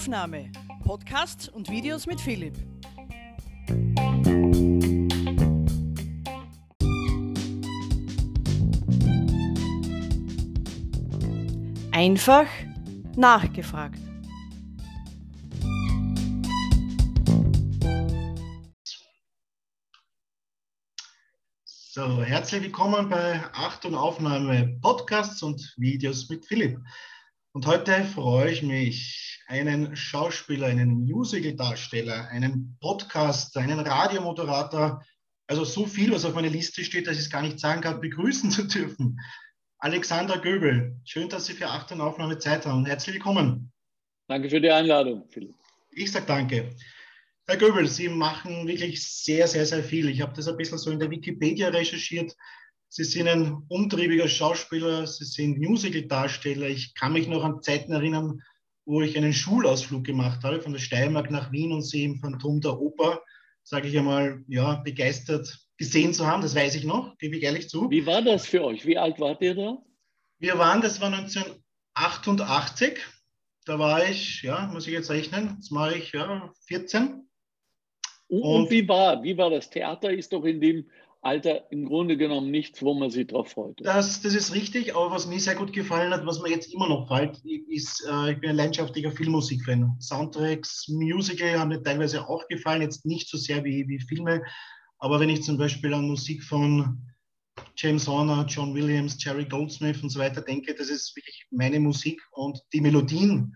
Aufnahme. Podcasts und Videos mit Philipp. Einfach nachgefragt. So, herzlich willkommen bei Achtung Aufnahme Podcasts und Videos mit Philipp. Und heute freue ich mich, einen Schauspieler, einen Musical-Darsteller, einen Podcast, einen Radiomoderator, also so viel, was auf meiner Liste steht, dass ich es gar nicht sagen kann, begrüßen zu dürfen. Alexander Göbel, schön, dass Sie für Achtung Aufnahme Zeit haben. Herzlich willkommen. Danke für die Einladung, Philipp. Ich sage danke. Herr Göbel, Sie machen wirklich sehr, sehr, sehr viel. Ich habe das ein bisschen so in der Wikipedia recherchiert. Sie sind ein umtriebiger Schauspieler, Sie sind Musical-Darsteller. Ich kann mich noch an Zeiten erinnern, wo ich einen Schulausflug gemacht habe, von der Steiermark nach Wien und Sie im Phantom der Oper, sage ich einmal, ja, begeistert gesehen zu haben. Das weiß ich noch, gebe ich ehrlich zu. Wie war das für euch? Wie alt wart ihr da? Wir waren, das war 1988. Da war ich, ja, muss ich jetzt rechnen, jetzt mache ich ja, 14. Und, und, wie war, wie war das? Theater ist doch in dem Alter im Grunde genommen nichts, wo man sich drauf freut. Das, das ist richtig, aber was mir sehr gut gefallen hat, was mir jetzt immer noch gefällt, ist, äh, ich bin ein leidenschaftlicher Filmmusikfan. Soundtracks, Musical haben mir teilweise auch gefallen, jetzt nicht so sehr wie, wie Filme, aber wenn ich zum Beispiel an Musik von James Horner, John Williams, Jerry Goldsmith und so weiter denke, das ist wirklich meine Musik und die Melodien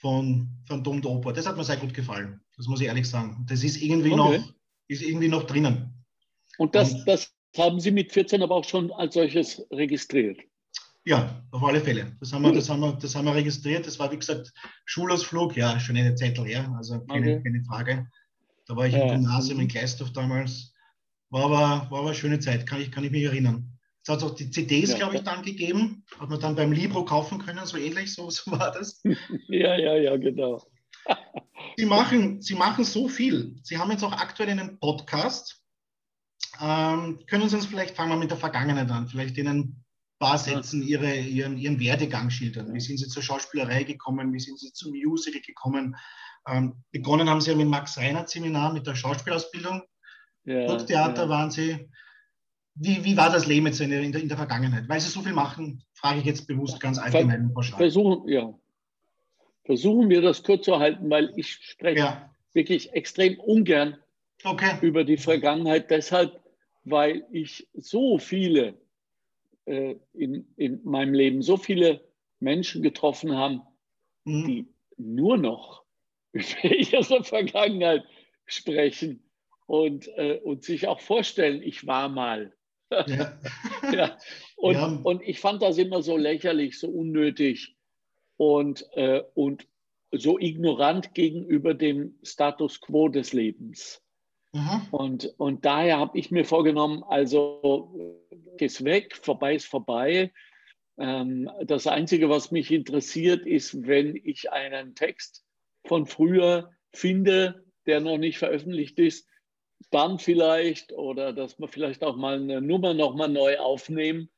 von Phantom der Oper, das hat mir sehr gut gefallen. Das muss ich ehrlich sagen. Das ist irgendwie, okay. noch, ist irgendwie noch drinnen. Und das, und das haben Sie mit 14 aber auch schon als solches registriert? Ja, auf alle Fälle. Das haben, wir, das, haben wir, das haben wir registriert. Das war, wie gesagt, Schulausflug, ja, schon eine Zeit her, also keine, okay. keine Frage. Da war ich ja. im Gymnasium in Gleisdorf damals. War aber, war aber eine schöne Zeit, kann ich, kann ich mich erinnern. Es hat auch die CDs, ja. glaube ich, dann gegeben. Hat man dann beim Libro kaufen können, so ähnlich, so, so war das. ja, ja, ja, genau. Sie machen, Sie machen so viel. Sie haben jetzt auch aktuell einen Podcast. Ähm, können Sie uns vielleicht, fangen wir mit der Vergangenheit an, vielleicht in ein paar Sätzen ihre, ihren, ihren Werdegang schildern. Wie sind Sie zur Schauspielerei gekommen? Wie sind Sie zum Musical gekommen? Ähm, begonnen haben Sie ja mit Max Reinhardt Seminar, mit der Schauspielausbildung. Ja, Burgtheater ja. waren Sie. Wie, wie war das Leben jetzt in der, in, der, in der Vergangenheit? Weil Sie so viel machen, frage ich jetzt bewusst ganz allgemein. Versuchen, ja, versuchen wir das kurz zu halten, weil ich spreche ja. wirklich extrem ungern okay. über die Vergangenheit. Deshalb, weil ich so viele äh, in, in meinem Leben, so viele Menschen getroffen habe, mhm. die nur noch über ihre Vergangenheit sprechen und, äh, und sich auch vorstellen, ich war mal. Ja. ja. Und, ja. und ich fand das immer so lächerlich, so unnötig und, äh, und so ignorant gegenüber dem Status quo des Lebens. Mhm. Und, und daher habe ich mir vorgenommen, also ist weg, vorbei ist vorbei. Ähm, das Einzige, was mich interessiert, ist, wenn ich einen Text von früher finde, der noch nicht veröffentlicht ist, dann vielleicht oder dass wir vielleicht auch mal eine Nummer nochmal neu aufnehmen,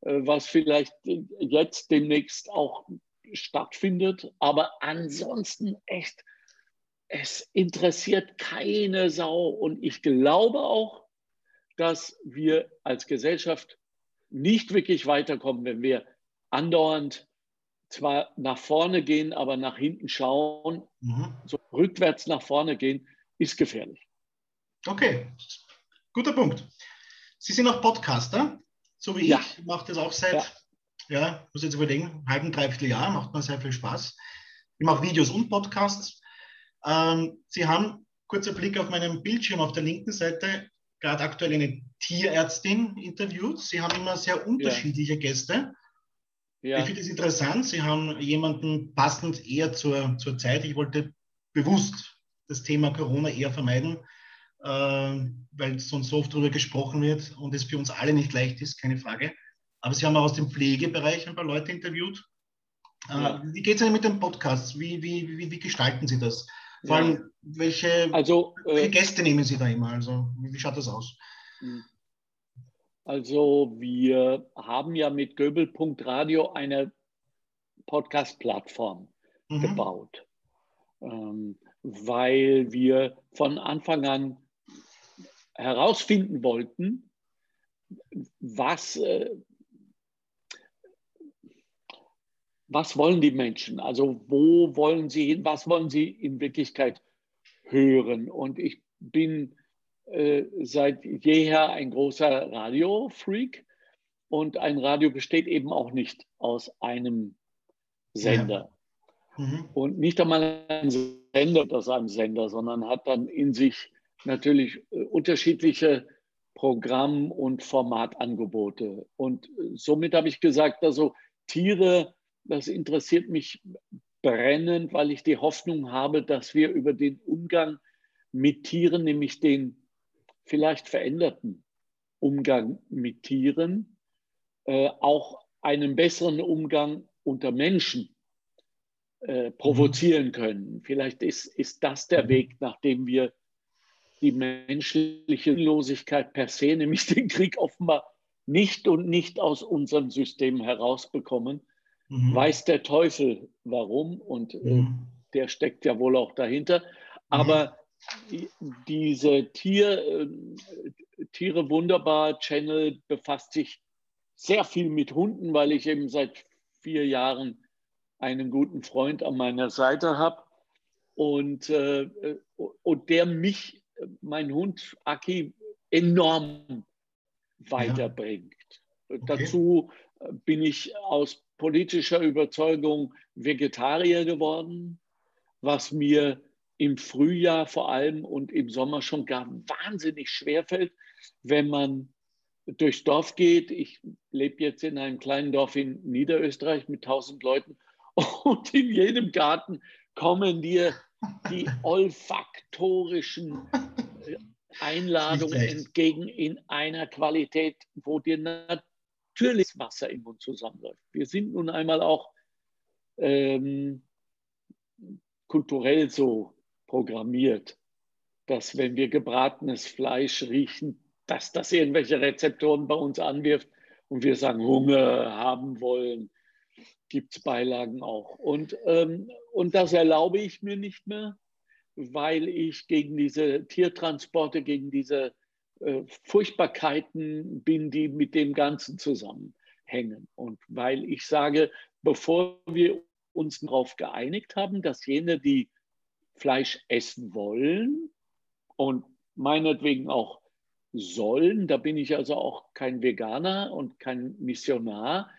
äh, was vielleicht jetzt demnächst auch stattfindet. Aber ansonsten echt, es interessiert keine Sau. Und ich glaube auch, dass wir als Gesellschaft nicht wirklich weiterkommen, wenn wir andauernd zwar nach vorne gehen, aber nach hinten schauen, mhm. so rückwärts nach vorne gehen, ist gefährlich. Okay, guter Punkt. Sie sind auch Podcaster, so wie ja. ich. Macht das auch seit ja ja, muss jetzt überlegen, halben, dreiviertel Jahr, macht mir sehr viel Spaß. Ich mache Videos und Podcasts. Ähm, Sie haben, kurzer Blick auf meinem Bildschirm auf der linken Seite, gerade aktuell eine Tierärztin interviewt. Sie haben immer sehr unterschiedliche ja. Gäste. Ja. Ich finde es interessant. Sie haben jemanden passend eher zur, zur Zeit. Ich wollte bewusst das Thema Corona eher vermeiden, äh, weil sonst so oft darüber gesprochen wird und es für uns alle nicht leicht ist, keine Frage. Aber Sie haben auch aus dem Pflegebereich ein paar Leute interviewt. Äh, ja. Wie geht es Ihnen mit dem Podcast? Wie, wie, wie, wie gestalten Sie das? Vor allem, ja. welche, also, welche äh, Gäste nehmen Sie da immer? Also, wie, wie schaut das aus? Hm. Also, wir haben ja mit Göbel.radio eine Podcast-Plattform mhm. gebaut. ähm, weil wir von Anfang an herausfinden wollten, was, äh, was wollen die Menschen? Also wo wollen sie hin? Was wollen sie in Wirklichkeit hören? Und ich bin äh, seit jeher ein großer Radio-Freak und ein Radio besteht eben auch nicht aus einem Sender. Ja. Mhm. Und nicht einmal ein Sender aus einem Sender, sondern hat dann in sich natürlich äh, unterschiedliche Programm- und Formatangebote. Und äh, somit habe ich gesagt, also Tiere, das interessiert mich brennend, weil ich die Hoffnung habe, dass wir über den Umgang mit Tieren, nämlich den vielleicht veränderten Umgang mit Tieren, äh, auch einen besseren Umgang unter Menschen äh, provozieren mhm. können. Vielleicht ist, ist das der mhm. Weg, nachdem wir die menschliche Losigkeit per se, nämlich den Krieg offenbar nicht und nicht aus unserem System herausbekommen. Mhm. Weiß der Teufel warum und äh, mhm. der steckt ja wohl auch dahinter. Aber die, diese Tier, äh, Tiere wunderbar Channel befasst sich sehr viel mit Hunden, weil ich eben seit vier Jahren einen guten Freund an meiner Seite habe und, äh, und der mich mein Hund Aki enorm weiterbringt. Ja. Okay. Dazu äh, bin ich aus politischer Überzeugung Vegetarier geworden, was mir im Frühjahr vor allem und im Sommer schon gar wahnsinnig schwer fällt, wenn man durchs Dorf geht. Ich lebe jetzt in einem kleinen Dorf in Niederösterreich mit 1000 Leuten und in jedem Garten kommen dir die olfaktorischen Einladungen entgegen in einer Qualität, wo dir natürlich Wasser im Mund zusammenläuft. Wir sind nun einmal auch ähm, kulturell so programmiert, dass wenn wir gebratenes Fleisch riechen, dass das irgendwelche Rezeptoren bei uns anwirft und wir sagen, Hunger haben wollen gibt es Beilagen auch. Und, ähm, und das erlaube ich mir nicht mehr, weil ich gegen diese Tiertransporte, gegen diese äh, Furchtbarkeiten bin, die mit dem Ganzen zusammenhängen. Und weil ich sage, bevor wir uns darauf geeinigt haben, dass jene, die Fleisch essen wollen und meinetwegen auch sollen, da bin ich also auch kein Veganer und kein Missionar,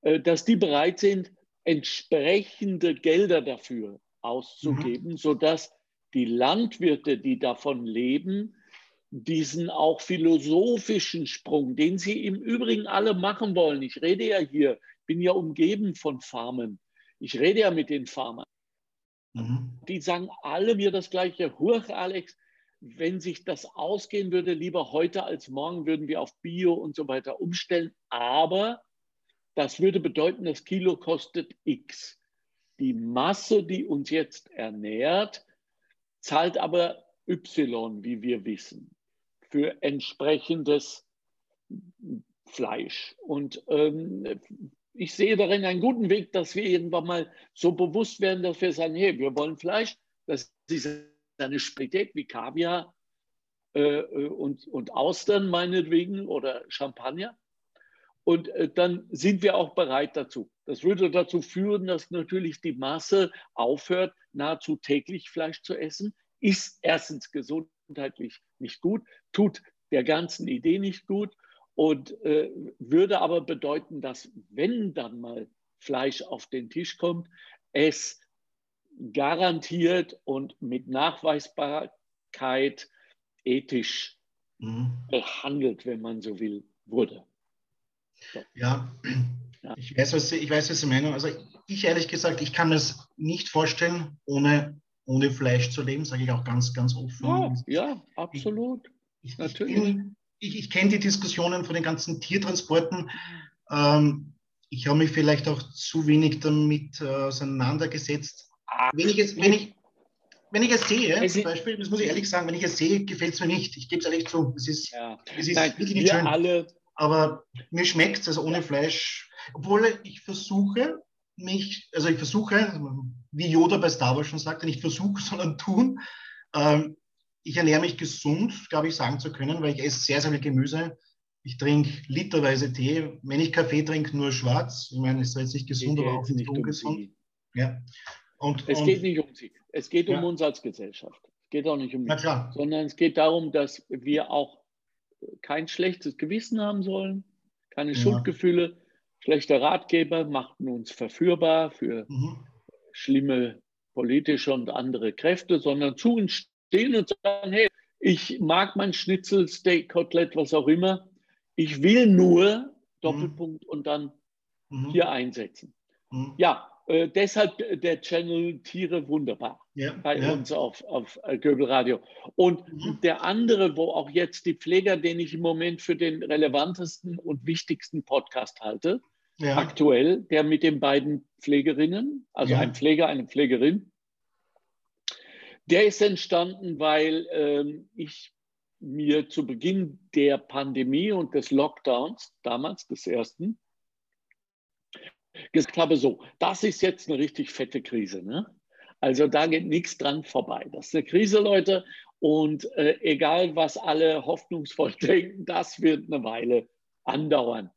äh, dass die bereit sind, entsprechende Gelder dafür auszugeben, mhm. sodass die Landwirte, die davon leben, diesen auch philosophischen Sprung, den sie im Übrigen alle machen wollen. Ich rede ja hier, bin ja umgeben von Farmen. Ich rede ja mit den Farmern. Mhm. Die sagen alle mir das Gleiche. Hurch, Alex, wenn sich das ausgehen würde, lieber heute als morgen würden wir auf Bio und so weiter umstellen. Aber das würde bedeuten, das Kilo kostet X. Die Masse, die uns jetzt ernährt, zahlt aber Y, wie wir wissen, für entsprechendes Fleisch. Und ähm, ich sehe darin einen guten Weg, dass wir irgendwann mal so bewusst werden, dass wir sagen, hey, wir wollen Fleisch, das ist eine Spezialität wie Kaviar äh, und, und Austern meinetwegen oder Champagner. Und äh, dann sind wir auch bereit dazu. Das würde dazu führen, dass natürlich die Masse aufhört, nahezu täglich Fleisch zu essen. Ist erstens gesundheitlich nicht gut, tut der ganzen Idee nicht gut und äh, würde aber bedeuten, dass wenn dann mal Fleisch auf den Tisch kommt, es garantiert und mit Nachweisbarkeit ethisch mhm. behandelt, wenn man so will, wurde. Ja, ich weiß, was, ich weiß, was Sie meinen. Also ich ehrlich gesagt, ich kann das nicht vorstellen, ohne, ohne Fleisch zu leben, sage ich auch ganz, ganz offen. Ja, ja absolut. Ich, ich, Natürlich. Ich, ich kenne die Diskussionen von den ganzen Tiertransporten. Ähm, ich habe mich vielleicht auch zu wenig damit äh, auseinandergesetzt. Wenn ich, es, wenn, ich, wenn ich es sehe, zum Beispiel, das muss ich ehrlich sagen, wenn ich es sehe, gefällt es mir nicht. Ich gebe es ehrlich zu. Es ist, ja. es ist Nein, wirklich nicht schön. Alle, aber mir schmeckt es, also ohne Fleisch. Obwohl ich versuche, mich, also ich versuche, wie Yoda bei Star Wars schon sagte, nicht versuche, sondern tun. Ähm, ich ernähre mich gesund, glaube ich, sagen zu können, weil ich esse sehr, sehr viel Gemüse. Ich trinke literweise Tee. Wenn ich Kaffee trinke, nur schwarz. Ich meine, es ist jetzt nicht gesund, aber auch nicht ungesund. Um ja. Und, es und, geht nicht um sie. Es geht ja. um uns als Gesellschaft. Es geht auch nicht um mich, sondern es geht darum, dass wir auch kein schlechtes Gewissen haben sollen, keine ja. Schuldgefühle. Schlechte Ratgeber machten uns verführbar für mhm. Schlimme politische und andere Kräfte, sondern zu uns stehen und sagen, hey, ich mag mein Schnitzel, Steak, Kotelett, was auch immer. Ich will nur Doppelpunkt mhm. und dann mhm. hier einsetzen. Mhm. Ja, äh, deshalb der Channel Tiere wunderbar ja, bei ja. uns auf, auf äh, Göbel Radio. Und mhm. der andere, wo auch jetzt die Pfleger, den ich im Moment für den relevantesten und wichtigsten Podcast halte, ja. aktuell, der mit den beiden Pflegerinnen, also ein Pfleger, eine Pflegerin, der ist entstanden, weil ähm, ich mir zu Beginn der Pandemie und des Lockdowns, damals des ersten, gesagt habe, so, das ist jetzt eine richtig fette Krise. Ne? Also da geht nichts dran vorbei. Das ist eine Krise, Leute. Und äh, egal, was alle hoffnungsvoll denken, das wird eine Weile andauern.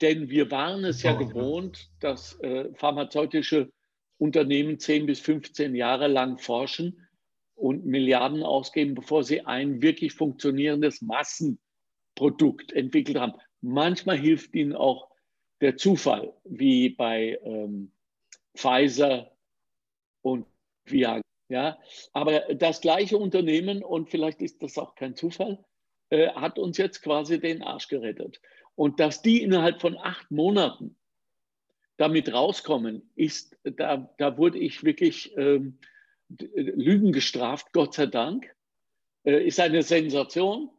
Denn wir waren es ja gewohnt, dass äh, pharmazeutische Unternehmen 10 bis 15 Jahre lang forschen und Milliarden ausgeben, bevor sie ein wirklich funktionierendes Massenprodukt entwickelt haben. Manchmal hilft ihnen auch der Zufall, wie bei ähm, Pfizer und Viagra. Ja? Aber das gleiche Unternehmen, und vielleicht ist das auch kein Zufall, äh, hat uns jetzt quasi den Arsch gerettet. Und dass die innerhalb von acht Monaten damit rauskommen, ist, da, da wurde ich wirklich ähm, Lügen gestraft, Gott sei Dank, äh, ist eine Sensation.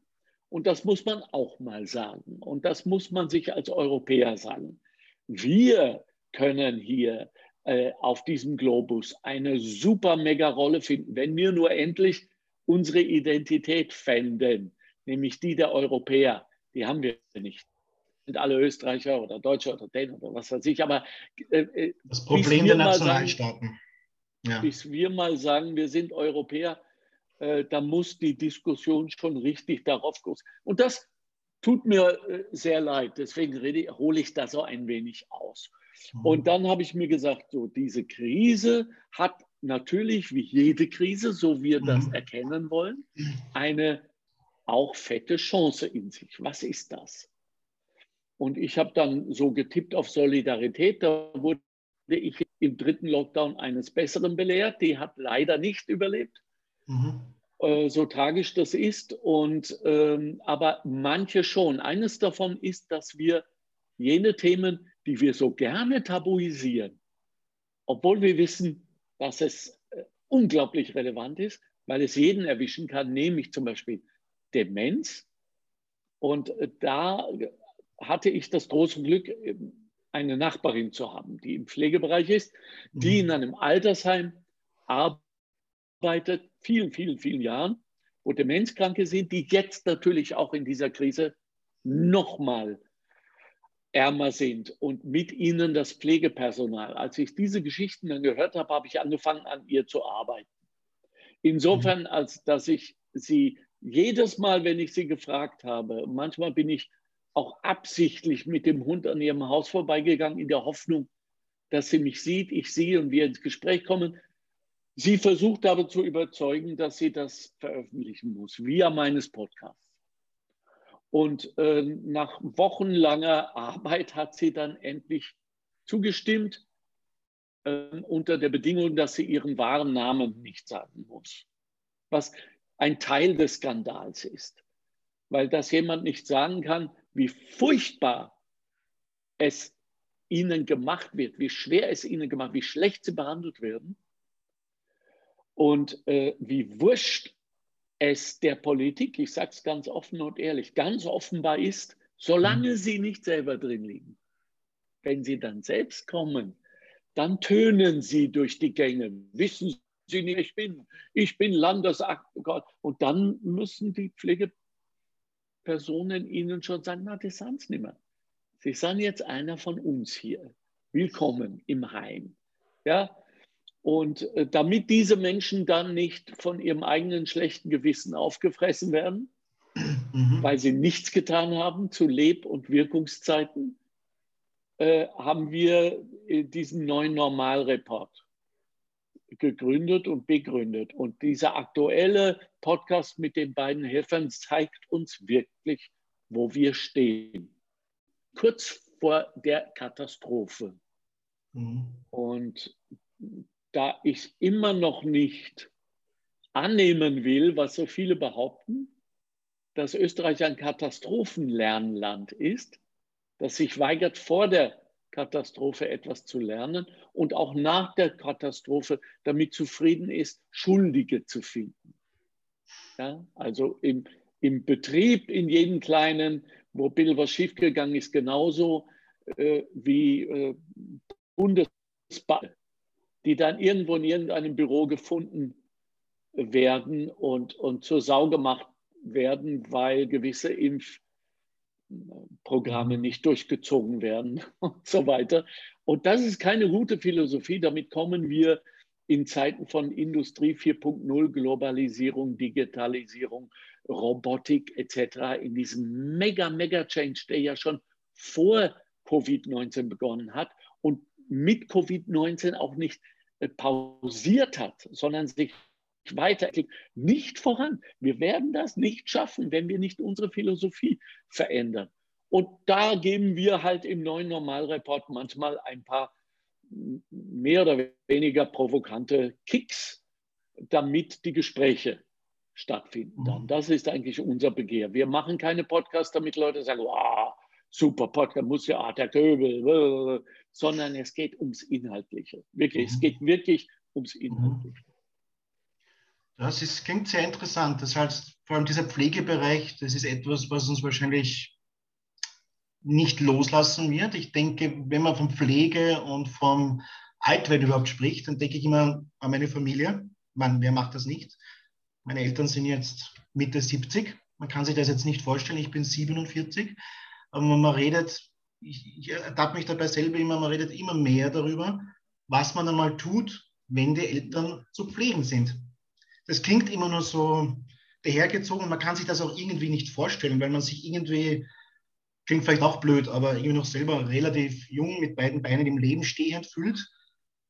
Und das muss man auch mal sagen. Und das muss man sich als Europäer sagen. Wir können hier äh, auf diesem Globus eine super mega Rolle finden, wenn wir nur endlich unsere Identität fänden, nämlich die der Europäer. Die haben wir nicht. Sind alle Österreicher oder Deutsche oder Dänen oder was weiß ich. Aber äh, äh das Problem der Nationalstaaten. Ja. bis wir mal sagen, wir sind Europäer, äh, da muss die Diskussion schon richtig darauf groß. Und das tut mir äh, sehr leid. Deswegen rede, hole ich das so ein wenig aus. Mhm. Und dann habe ich mir gesagt, so diese Krise hat natürlich, wie jede Krise, so wir mhm. das erkennen wollen, eine auch fette Chance in sich. Was ist das? Und ich habe dann so getippt auf Solidarität. Da wurde ich im dritten Lockdown eines Besseren belehrt. Die hat leider nicht überlebt. Mhm. Äh, so tragisch das ist. Und, ähm, aber manche schon. Eines davon ist, dass wir jene Themen, die wir so gerne tabuisieren, obwohl wir wissen, dass es äh, unglaublich relevant ist, weil es jeden erwischen kann, nämlich zum Beispiel Demenz. Und äh, da hatte ich das große Glück, eine Nachbarin zu haben, die im Pflegebereich ist, die mhm. in einem Altersheim arbeitet, vielen, vielen, vielen Jahren, wo Demenzkranke sind, die jetzt natürlich auch in dieser Krise nochmal ärmer sind und mit ihnen das Pflegepersonal. Als ich diese Geschichten dann gehört habe, habe ich angefangen, an ihr zu arbeiten. Insofern, mhm. als dass ich sie jedes Mal, wenn ich sie gefragt habe, manchmal bin ich auch absichtlich mit dem Hund an ihrem Haus vorbeigegangen, in der Hoffnung, dass sie mich sieht, ich sie und wir ins Gespräch kommen. Sie versucht aber zu überzeugen, dass sie das veröffentlichen muss, via meines Podcasts. Und äh, nach wochenlanger Arbeit hat sie dann endlich zugestimmt, äh, unter der Bedingung, dass sie ihren wahren Namen nicht sagen muss. Was ein Teil des Skandals ist. Weil das jemand nicht sagen kann, wie furchtbar es ihnen gemacht wird, wie schwer es ihnen gemacht, wie schlecht sie behandelt werden und äh, wie wurscht es der Politik, ich sage es ganz offen und ehrlich, ganz offenbar ist, solange mhm. sie nicht selber drin liegen. Wenn sie dann selbst kommen, dann tönen sie durch die Gänge. Wissen Sie nicht, ich bin, ich bin Landesabgeordneter. Und dann müssen die Pflege Personen ihnen schon sagen, na, das sind nicht mehr. Sie sind jetzt einer von uns hier. willkommen im Heim. Ja? Und äh, damit diese Menschen dann nicht von ihrem eigenen schlechten Gewissen aufgefressen werden, mhm. weil sie nichts getan haben zu Leb- und Wirkungszeiten, äh, haben wir äh, diesen neuen Normalreport gegründet und begründet. Und dieser aktuelle Podcast mit den beiden Helfern zeigt uns wirklich, wo wir stehen. Kurz vor der Katastrophe. Mhm. Und da ich immer noch nicht annehmen will, was so viele behaupten, dass Österreich ein Katastrophenlernland ist, das sich weigert, vor der Katastrophe etwas zu lernen und auch nach der Katastrophe damit zufrieden ist, Schuldige zu finden. Ja, also im, im Betrieb, in jedem kleinen, wo ein bisschen was schiefgegangen ist, genauso äh, wie äh, Bundesball, die dann irgendwo in irgendeinem Büro gefunden werden und, und zur Sau gemacht werden, weil gewisse Impf- Programme nicht durchgezogen werden und so weiter. Und das ist keine gute Philosophie. Damit kommen wir in Zeiten von Industrie 4.0, Globalisierung, Digitalisierung, Robotik etc. in diesem mega, mega Change, der ja schon vor Covid-19 begonnen hat und mit Covid-19 auch nicht äh, pausiert hat, sondern sich weiterentwickelt, nicht voran. Wir werden das nicht schaffen, wenn wir nicht unsere Philosophie verändern. Und da geben wir halt im neuen Normalreport manchmal ein paar mehr oder weniger provokante Kicks, damit die Gespräche stattfinden. Dann. Mhm. Das ist eigentlich unser Begehr. Wir machen keine Podcasts, damit Leute sagen, wow, super Podcast, muss ja, ah, der Köbel, sondern es geht ums Inhaltliche. Wirklich, es mhm. geht wirklich ums Inhaltliche. Das ist, klingt sehr interessant. Das heißt, vor allem dieser Pflegebereich, das ist etwas, was uns wahrscheinlich nicht loslassen wird. Ich denke, wenn man von Pflege und vom Altwerden überhaupt spricht, dann denke ich immer an meine Familie. Man, wer macht das nicht? Meine Eltern sind jetzt Mitte 70. Man kann sich das jetzt nicht vorstellen. Ich bin 47. Aber man redet, ich, ich ertappe mich dabei selber immer, man redet immer mehr darüber, was man einmal tut, wenn die Eltern zu pflegen sind das klingt immer nur so dahergezogen. Man kann sich das auch irgendwie nicht vorstellen, weil man sich irgendwie, klingt vielleicht auch blöd, aber irgendwie noch selber relativ jung mit beiden Beinen im Leben stehend fühlt.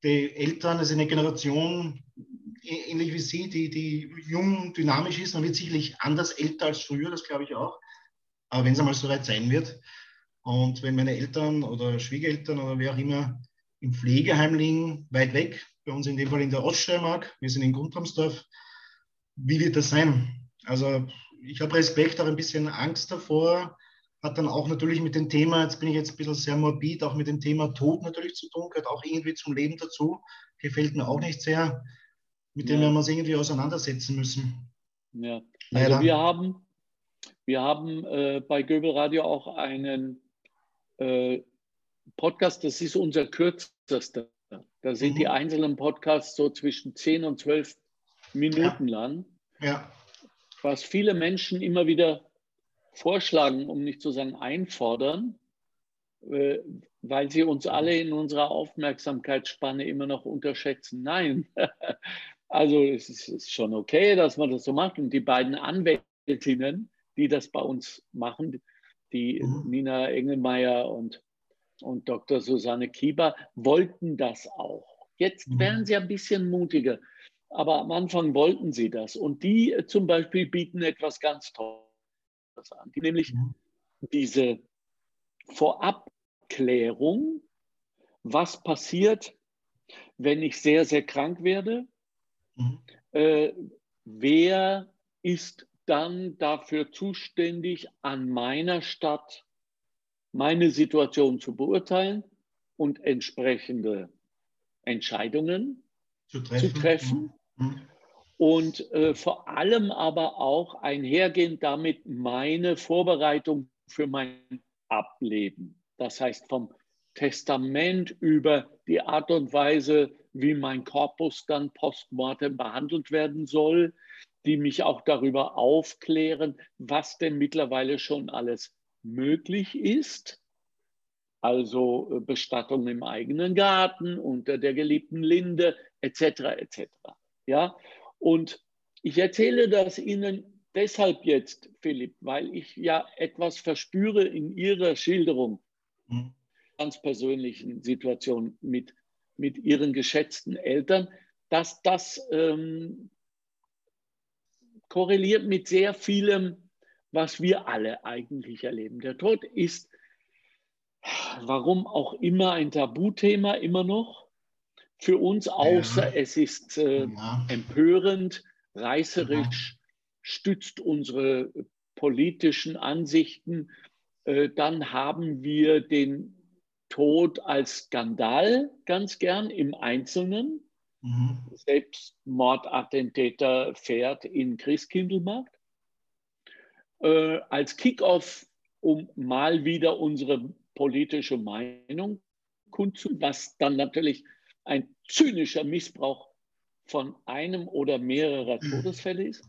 Die Eltern, also eine Generation, ähnlich wie Sie, die, die jung, dynamisch ist, man wird sicherlich anders älter als früher, das glaube ich auch. Aber wenn es einmal so weit sein wird, und wenn meine Eltern oder Schwiegereltern oder wer auch immer im Pflegeheim liegen, weit weg, bei uns in dem Fall in der Oststeiermark, wir sind in Grundramsdorf, wie wird das sein? Also ich habe Respekt, auch ein bisschen Angst davor. Hat dann auch natürlich mit dem Thema, jetzt bin ich jetzt ein bisschen sehr morbid, auch mit dem Thema Tod natürlich zu tun, gehört auch irgendwie zum Leben dazu. Gefällt mir auch nicht sehr. Mit dem ja. werden wir uns irgendwie auseinandersetzen müssen. Ja, also wir haben, wir haben äh, bei Göbel Radio auch einen äh, Podcast, das ist unser kürzester. Da sind mhm. die einzelnen Podcasts so zwischen 10 und 12 Minuten ja. lang. Ja. Was viele Menschen immer wieder vorschlagen, um nicht zu sagen einfordern, äh, weil sie uns alle in unserer Aufmerksamkeitsspanne immer noch unterschätzen. Nein, also es ist schon okay, dass man das so macht. Und die beiden Anwältinnen, die das bei uns machen, die mhm. Nina Engelmeier und, und Dr. Susanne Kieber, wollten das auch. Jetzt mhm. werden sie ein bisschen mutiger. Aber am Anfang wollten sie das. Und die äh, zum Beispiel bieten etwas ganz Tolles an, die nämlich mhm. diese Vorabklärung, was passiert, wenn ich sehr, sehr krank werde, mhm. äh, wer ist dann dafür zuständig, an meiner Stadt meine Situation zu beurteilen und entsprechende Entscheidungen zu treffen. Zu treffen. Mhm. Und äh, vor allem aber auch einhergehend damit meine Vorbereitung für mein Ableben. Das heißt vom Testament über die Art und Weise, wie mein Korpus dann postmortem behandelt werden soll, die mich auch darüber aufklären, was denn mittlerweile schon alles möglich ist also äh, Bestattung im eigenen Garten, unter der geliebten Linde, etc. etc. Ja? Und ich erzähle das Ihnen deshalb jetzt, Philipp, weil ich ja etwas verspüre in Ihrer Schilderung, mhm. ganz persönlichen Situation mit, mit Ihren geschätzten Eltern, dass das ähm, korreliert mit sehr vielem, was wir alle eigentlich erleben. Der Tod ist, warum auch immer, ein Tabuthema immer noch. Für uns, außer ja. es ist äh, ja. empörend, reißerisch, ja. stützt unsere politischen Ansichten. Äh, dann haben wir den Tod als Skandal ganz gern im Einzelnen. Mhm. Selbstmordattentäter fährt in Christkindlmarkt. Äh, als Kickoff, um mal wieder unsere politische Meinung kundzutun, was dann natürlich ein zynischer Missbrauch von einem oder mehrerer mhm. Todesfälle ist.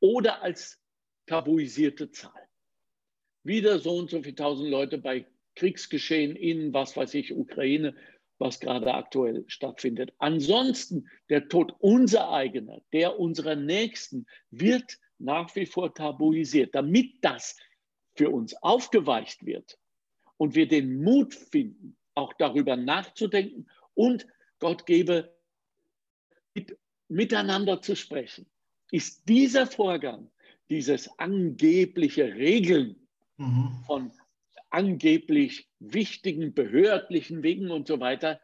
Oder als tabuisierte Zahl. Wieder so und so viele tausend Leute bei Kriegsgeschehen in, was weiß ich, Ukraine was gerade aktuell stattfindet. Ansonsten der Tod unser eigener, der unserer Nächsten, wird nach wie vor tabuisiert. Damit das für uns aufgeweicht wird und wir den Mut finden, auch darüber nachzudenken und Gott gebe, mit, miteinander zu sprechen, ist dieser Vorgang, dieses angebliche Regeln mhm. von angeblich wichtigen behördlichen Wegen und so weiter.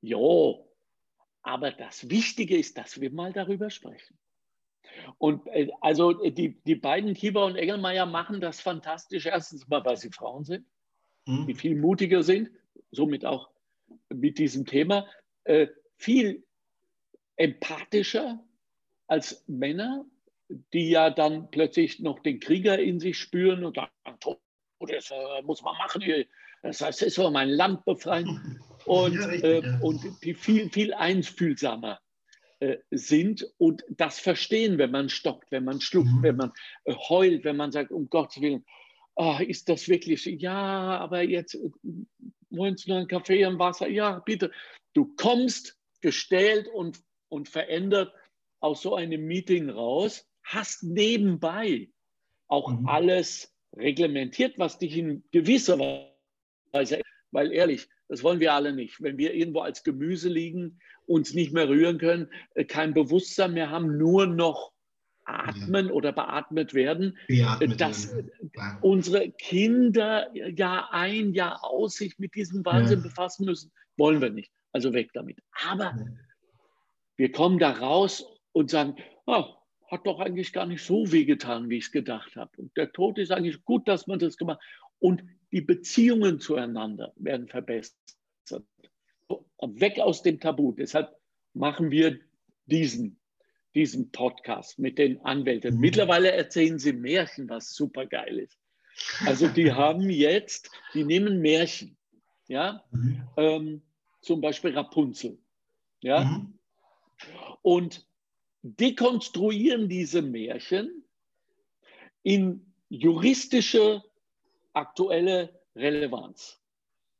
Jo, aber das Wichtige ist, dass wir mal darüber sprechen. Und äh, also äh, die, die beiden Kieber und Engelmeier machen das fantastisch. Erstens mal, weil sie Frauen sind, mhm. die viel mutiger sind, somit auch mit diesem Thema, äh, viel empathischer als Männer, die ja dann plötzlich noch den Krieger in sich spüren und dann das äh, muss man machen. Das heißt, es soll mein Land befreien. Und, ja, richtig, äh, ja. und die viel, viel einfühlsamer äh, sind und das verstehen, wenn man stockt, wenn man schluckt, mhm. wenn man heult, wenn man sagt, um Gottes Willen, oh, ist das wirklich, ja, aber jetzt wollen Sie noch einen Kaffee und Wasser? Ja, bitte. Du kommst gestählt und, und verändert aus so einem Meeting raus, hast nebenbei auch mhm. alles reglementiert, was dich in gewisser Weise, weil ehrlich, das wollen wir alle nicht. Wenn wir irgendwo als Gemüse liegen, uns nicht mehr rühren können, äh, kein Bewusstsein mehr haben, nur noch atmen oder beatmet werden, Beatmet dass werden. unsere Kinder Jahr ein, Jahr aus sich mit diesem Wahnsinn ja. befassen müssen, wollen wir nicht. Also weg damit. Aber ja. wir kommen da raus und sagen, oh, hat doch eigentlich gar nicht so wehgetan, wie ich es gedacht habe. Und der Tod ist eigentlich gut, dass man das gemacht hat. Und die Beziehungen zueinander werden verbessert. Weg aus dem Tabu. Deshalb machen wir diesen, diesen Podcast mit den Anwälten. Mhm. Mittlerweile erzählen sie Märchen, was super geil ist. Also die haben jetzt, die nehmen Märchen, ja, mhm. ähm, zum Beispiel Rapunzel, ja, mhm. und dekonstruieren diese Märchen in juristische aktuelle Relevanz.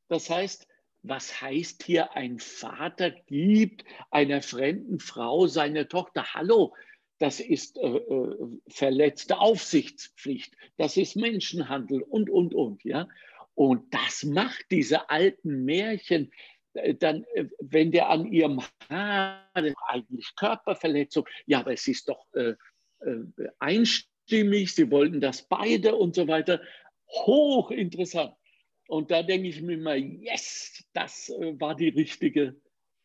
Das heißt, was heißt hier, ein Vater gibt einer fremden Frau seine Tochter? Hallo, das ist äh, äh, verletzte Aufsichtspflicht, das ist Menschenhandel und, und, und. Ja? Und das macht diese alten Märchen äh, dann, äh, wenn der an ihrem Haar, eigentlich Körperverletzung, ja, aber es ist doch äh, einstimmig, sie wollten das beide und so weiter. Hochinteressant. Und da denke ich mir immer, yes, das äh, war die richtige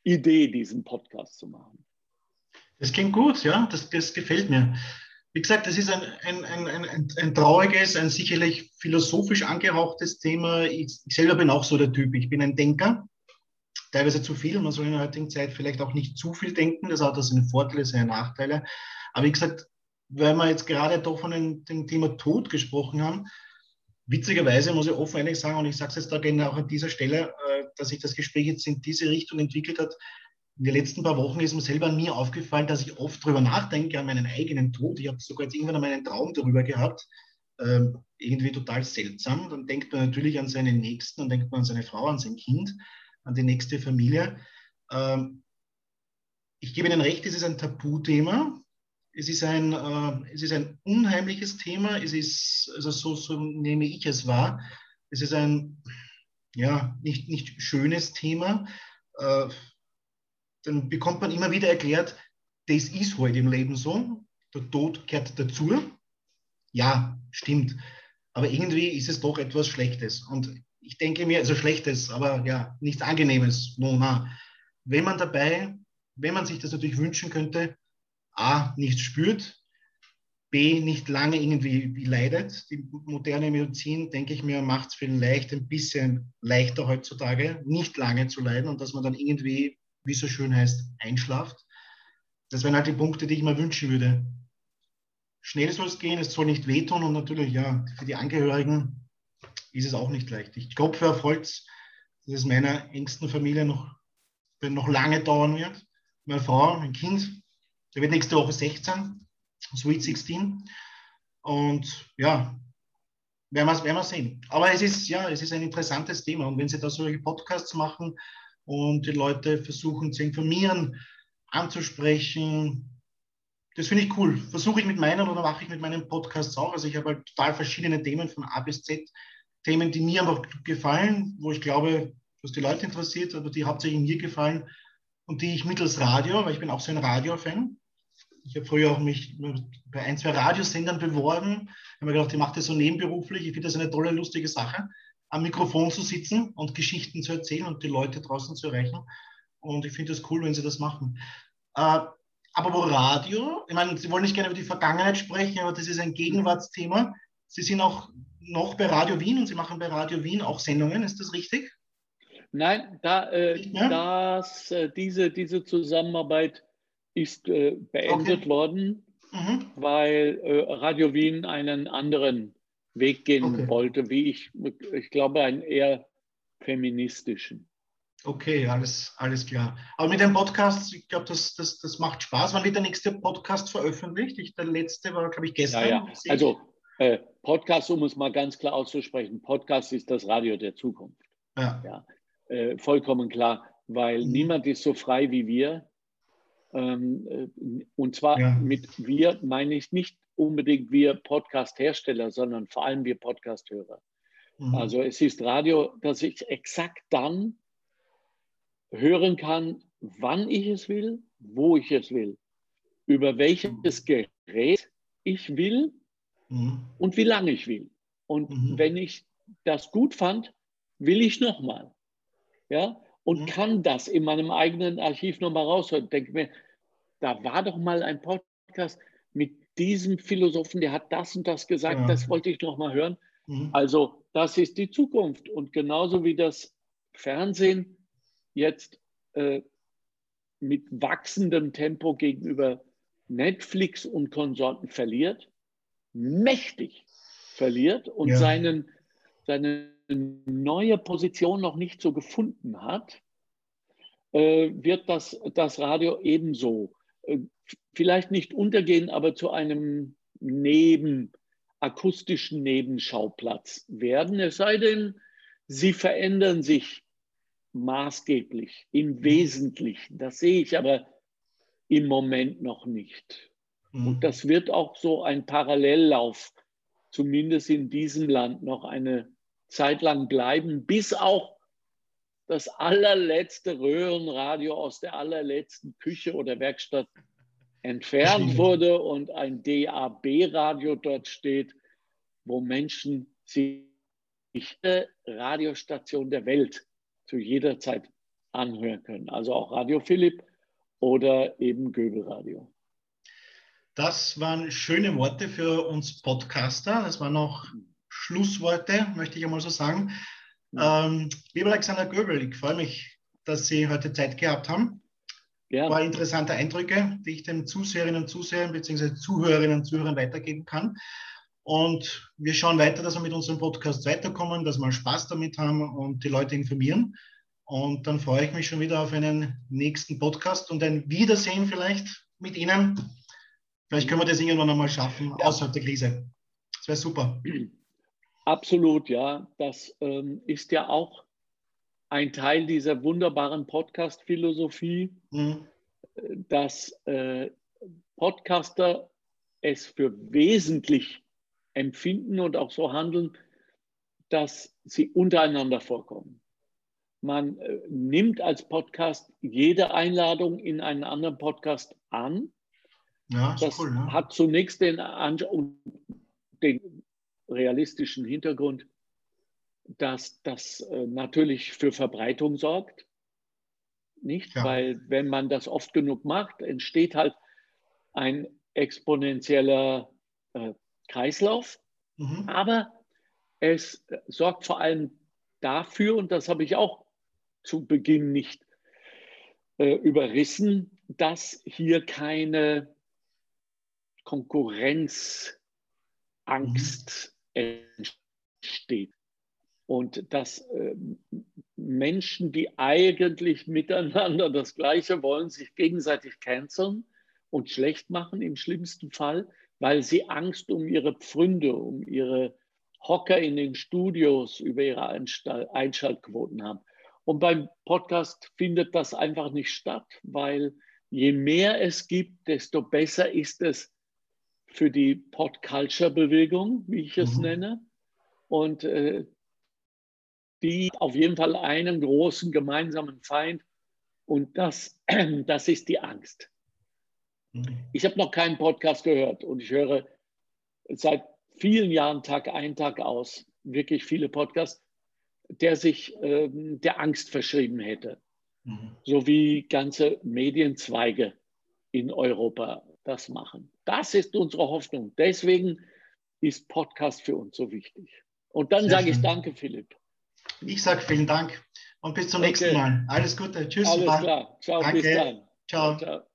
Idee, diesen Podcast zu machen. Das klingt gut, ja, das, das gefällt mir. Wie gesagt, das ist ein, ein, ein, ein, ein trauriges, ein sicherlich philosophisch angehauchtes Thema. Ich, ich selber bin auch so der Typ. Ich bin ein Denker teilweise zu viel. Man soll in der heutigen Zeit vielleicht auch nicht zu viel denken. Das hat seine Vorteile, seine Nachteile. Aber wie gesagt, weil wir jetzt gerade doch von dem, dem Thema Tod gesprochen haben, witzigerweise muss ich offen ehrlich sagen, und ich sage es jetzt da gerne auch an dieser Stelle, äh, dass sich das Gespräch jetzt in diese Richtung entwickelt hat. In den letzten paar Wochen ist mir selber an mir aufgefallen, dass ich oft darüber nachdenke, an meinen eigenen Tod. Ich habe sogar jetzt irgendwann einmal einen Traum darüber gehabt, ähm, irgendwie total seltsam. Dann denkt man natürlich an seine Nächsten, dann denkt man an seine Frau, an sein Kind, an die nächste Familie. Ähm, ich gebe Ihnen recht, es ist ein Tabuthema. Es ist ein, äh, es ist ein unheimliches Thema. Es ist, also so, so nehme ich es wahr. Es ist ein, ja, nicht, nicht schönes Thema. Äh, dann bekommt man immer wieder erklärt, das ist heute im Leben so. Der Tod gehört dazu. Ja, stimmt. Aber irgendwie ist es doch etwas Schlechtes. Und ich denke mir, also Schlechtes, aber ja, nichts Angenehmes. No, na. Wenn man dabei, wenn man sich das natürlich wünschen könnte, A, nichts spürt, B, nicht lange irgendwie leidet. Die moderne Medizin, denke ich mir, macht es vielleicht ein bisschen leichter heutzutage, nicht lange zu leiden und dass man dann irgendwie, wie so schön heißt, einschlaft. Das wären halt die Punkte, die ich mir wünschen würde. Schnell soll es gehen, es soll nicht wehtun und natürlich, ja, für die Angehörigen ist es auch nicht leicht. Ich klopfe auf Holz, dass es meiner engsten Familie noch, noch lange dauern wird. Meine Frau, mein Kind, der wird nächste Woche 16 Sweet 16. Und ja, werden wir, werden wir sehen. Aber es ist, ja, es ist ein interessantes Thema. Und wenn Sie da solche Podcasts machen und die Leute versuchen zu informieren, anzusprechen, das finde ich cool. Versuche ich mit meinen oder mache ich mit meinen Podcasts auch. Also ich habe halt total verschiedene Themen von A bis Z. Themen, die mir einfach gefallen, wo ich glaube, was die Leute interessiert, aber die hauptsächlich mir gefallen und die ich mittels Radio, weil ich bin auch so ein Radio-Fan, ich habe früher auch mich bei ein, zwei Radiosendern beworben. Ich habe mir gedacht, ich mache das so nebenberuflich. Ich finde das eine tolle, lustige Sache, am Mikrofon zu sitzen und Geschichten zu erzählen und die Leute draußen zu erreichen. Und ich finde das cool, wenn sie das machen. Äh, aber wo Radio, ich meine, Sie wollen nicht gerne über die Vergangenheit sprechen, aber das ist ein Gegenwartsthema. Sie sind auch noch bei Radio Wien und Sie machen bei Radio Wien auch Sendungen, ist das richtig? Nein, da, äh, das, äh, diese, diese Zusammenarbeit ist äh, beendet okay. worden, mhm. weil äh, Radio Wien einen anderen Weg gehen okay. wollte, wie ich, ich glaube, einen eher feministischen. Okay, alles, alles klar. Aber mit dem Podcast, ich glaube, das, das, das macht Spaß. Wann wird der nächste Podcast veröffentlicht? Ich, der letzte war, glaube ich, gestern. Ja, ja. Also äh, Podcast, um es mal ganz klar auszusprechen, Podcast ist das Radio der Zukunft. Ja. ja äh, vollkommen klar, weil mhm. niemand ist so frei wie wir, und zwar ja. mit wir meine ich nicht unbedingt wir Podcast-Hersteller, sondern vor allem wir Podcast-Hörer. Mhm. Also es ist Radio, dass ich exakt dann hören kann, wann ich es will, wo ich es will, über welches. Gerät ich will mhm. und wie lange ich will. Und mhm. wenn ich das gut fand, will ich nochmal. Ja, und mhm. kann das in meinem eigenen Archiv nochmal raushören. Denke mir, da war doch mal ein Podcast mit diesem Philosophen, der hat das und das gesagt, ja. das wollte ich noch mal hören. Mhm. Also das ist die Zukunft. Und genauso wie das Fernsehen jetzt äh, mit wachsendem Tempo gegenüber Netflix und Konsorten verliert, mächtig verliert und ja. seinen, seine neue Position noch nicht so gefunden hat, äh, wird das, das Radio ebenso äh, vielleicht nicht untergehen, aber zu einem Neben, akustischen Nebenschauplatz werden. Es sei denn, sie verändern sich maßgeblich, im mhm. Wesentlichen. Das sehe ich aber im Moment noch nicht. Mhm. Und das wird auch so ein Parallellauf, zumindest in diesem Land, noch eine Zeit lang bleiben, bis auch das allerletzte Röhrenradio aus der allerletzten Küche oder Werkstatt entfernt wurde und ein DAB-Radio dort steht, wo Menschen sich die Radiostation der Welt zu jeder Zeit anhören können. Also auch Radio Philipp oder eben Göbelradio. Das waren schöne Worte für uns Podcaster. Das waren noch Schlussworte, möchte ich einmal so sagen. Ähm, lieber Alexander Göbel, ich freue mich, dass Sie heute Zeit gehabt haben. Ja. Ein paar interessante Eindrücke, die ich den Zuseherinnen und Zusehern bzw. Zuhörerinnen und Zuhörern weitergeben kann. Und wir schauen weiter, dass wir mit unserem Podcast weiterkommen, dass wir Spaß damit haben und die Leute informieren. Und dann freue ich mich schon wieder auf einen nächsten Podcast und ein Wiedersehen vielleicht mit Ihnen. Vielleicht können wir das irgendwann einmal schaffen, außerhalb der Krise. Das wäre super. Absolut, ja. Das ähm, ist ja auch ein Teil dieser wunderbaren Podcast-Philosophie, mhm. dass äh, Podcaster es für wesentlich empfinden und auch so handeln, dass sie untereinander vorkommen. Man äh, nimmt als Podcast jede Einladung in einen anderen Podcast an. Ja, das cool, ne? hat zunächst den, den realistischen Hintergrund, dass das äh, natürlich für Verbreitung sorgt. Nicht? Ja. Weil wenn man das oft genug macht, entsteht halt ein exponentieller äh, Kreislauf. Mhm. Aber es sorgt vor allem dafür, und das habe ich auch zu Beginn nicht äh, überrissen, dass hier keine Konkurrenzangst mhm. Entsteht. Und dass äh, Menschen, die eigentlich miteinander das Gleiche wollen, sich gegenseitig canceln und schlecht machen im schlimmsten Fall, weil sie Angst um ihre Pfründe, um ihre Hocker in den Studios über ihre Einschaltquoten haben. Und beim Podcast findet das einfach nicht statt, weil je mehr es gibt, desto besser ist es für die Pod-Culture-Bewegung, wie ich es mhm. nenne. Und äh, die auf jeden Fall einen großen gemeinsamen Feind und das, das ist die Angst. Mhm. Ich habe noch keinen Podcast gehört und ich höre seit vielen Jahren Tag ein, Tag aus wirklich viele Podcasts, der sich ähm, der Angst verschrieben hätte. Mhm. So wie ganze Medienzweige in Europa das machen. Das ist unsere Hoffnung. Deswegen ist Podcast für uns so wichtig. Und dann sage ich danke, Philipp. Ich sage vielen Dank und bis zum okay. nächsten Mal. Alles Gute. Tschüss. Alles klar. Ciao, danke. bis dann. Ciao. Ciao.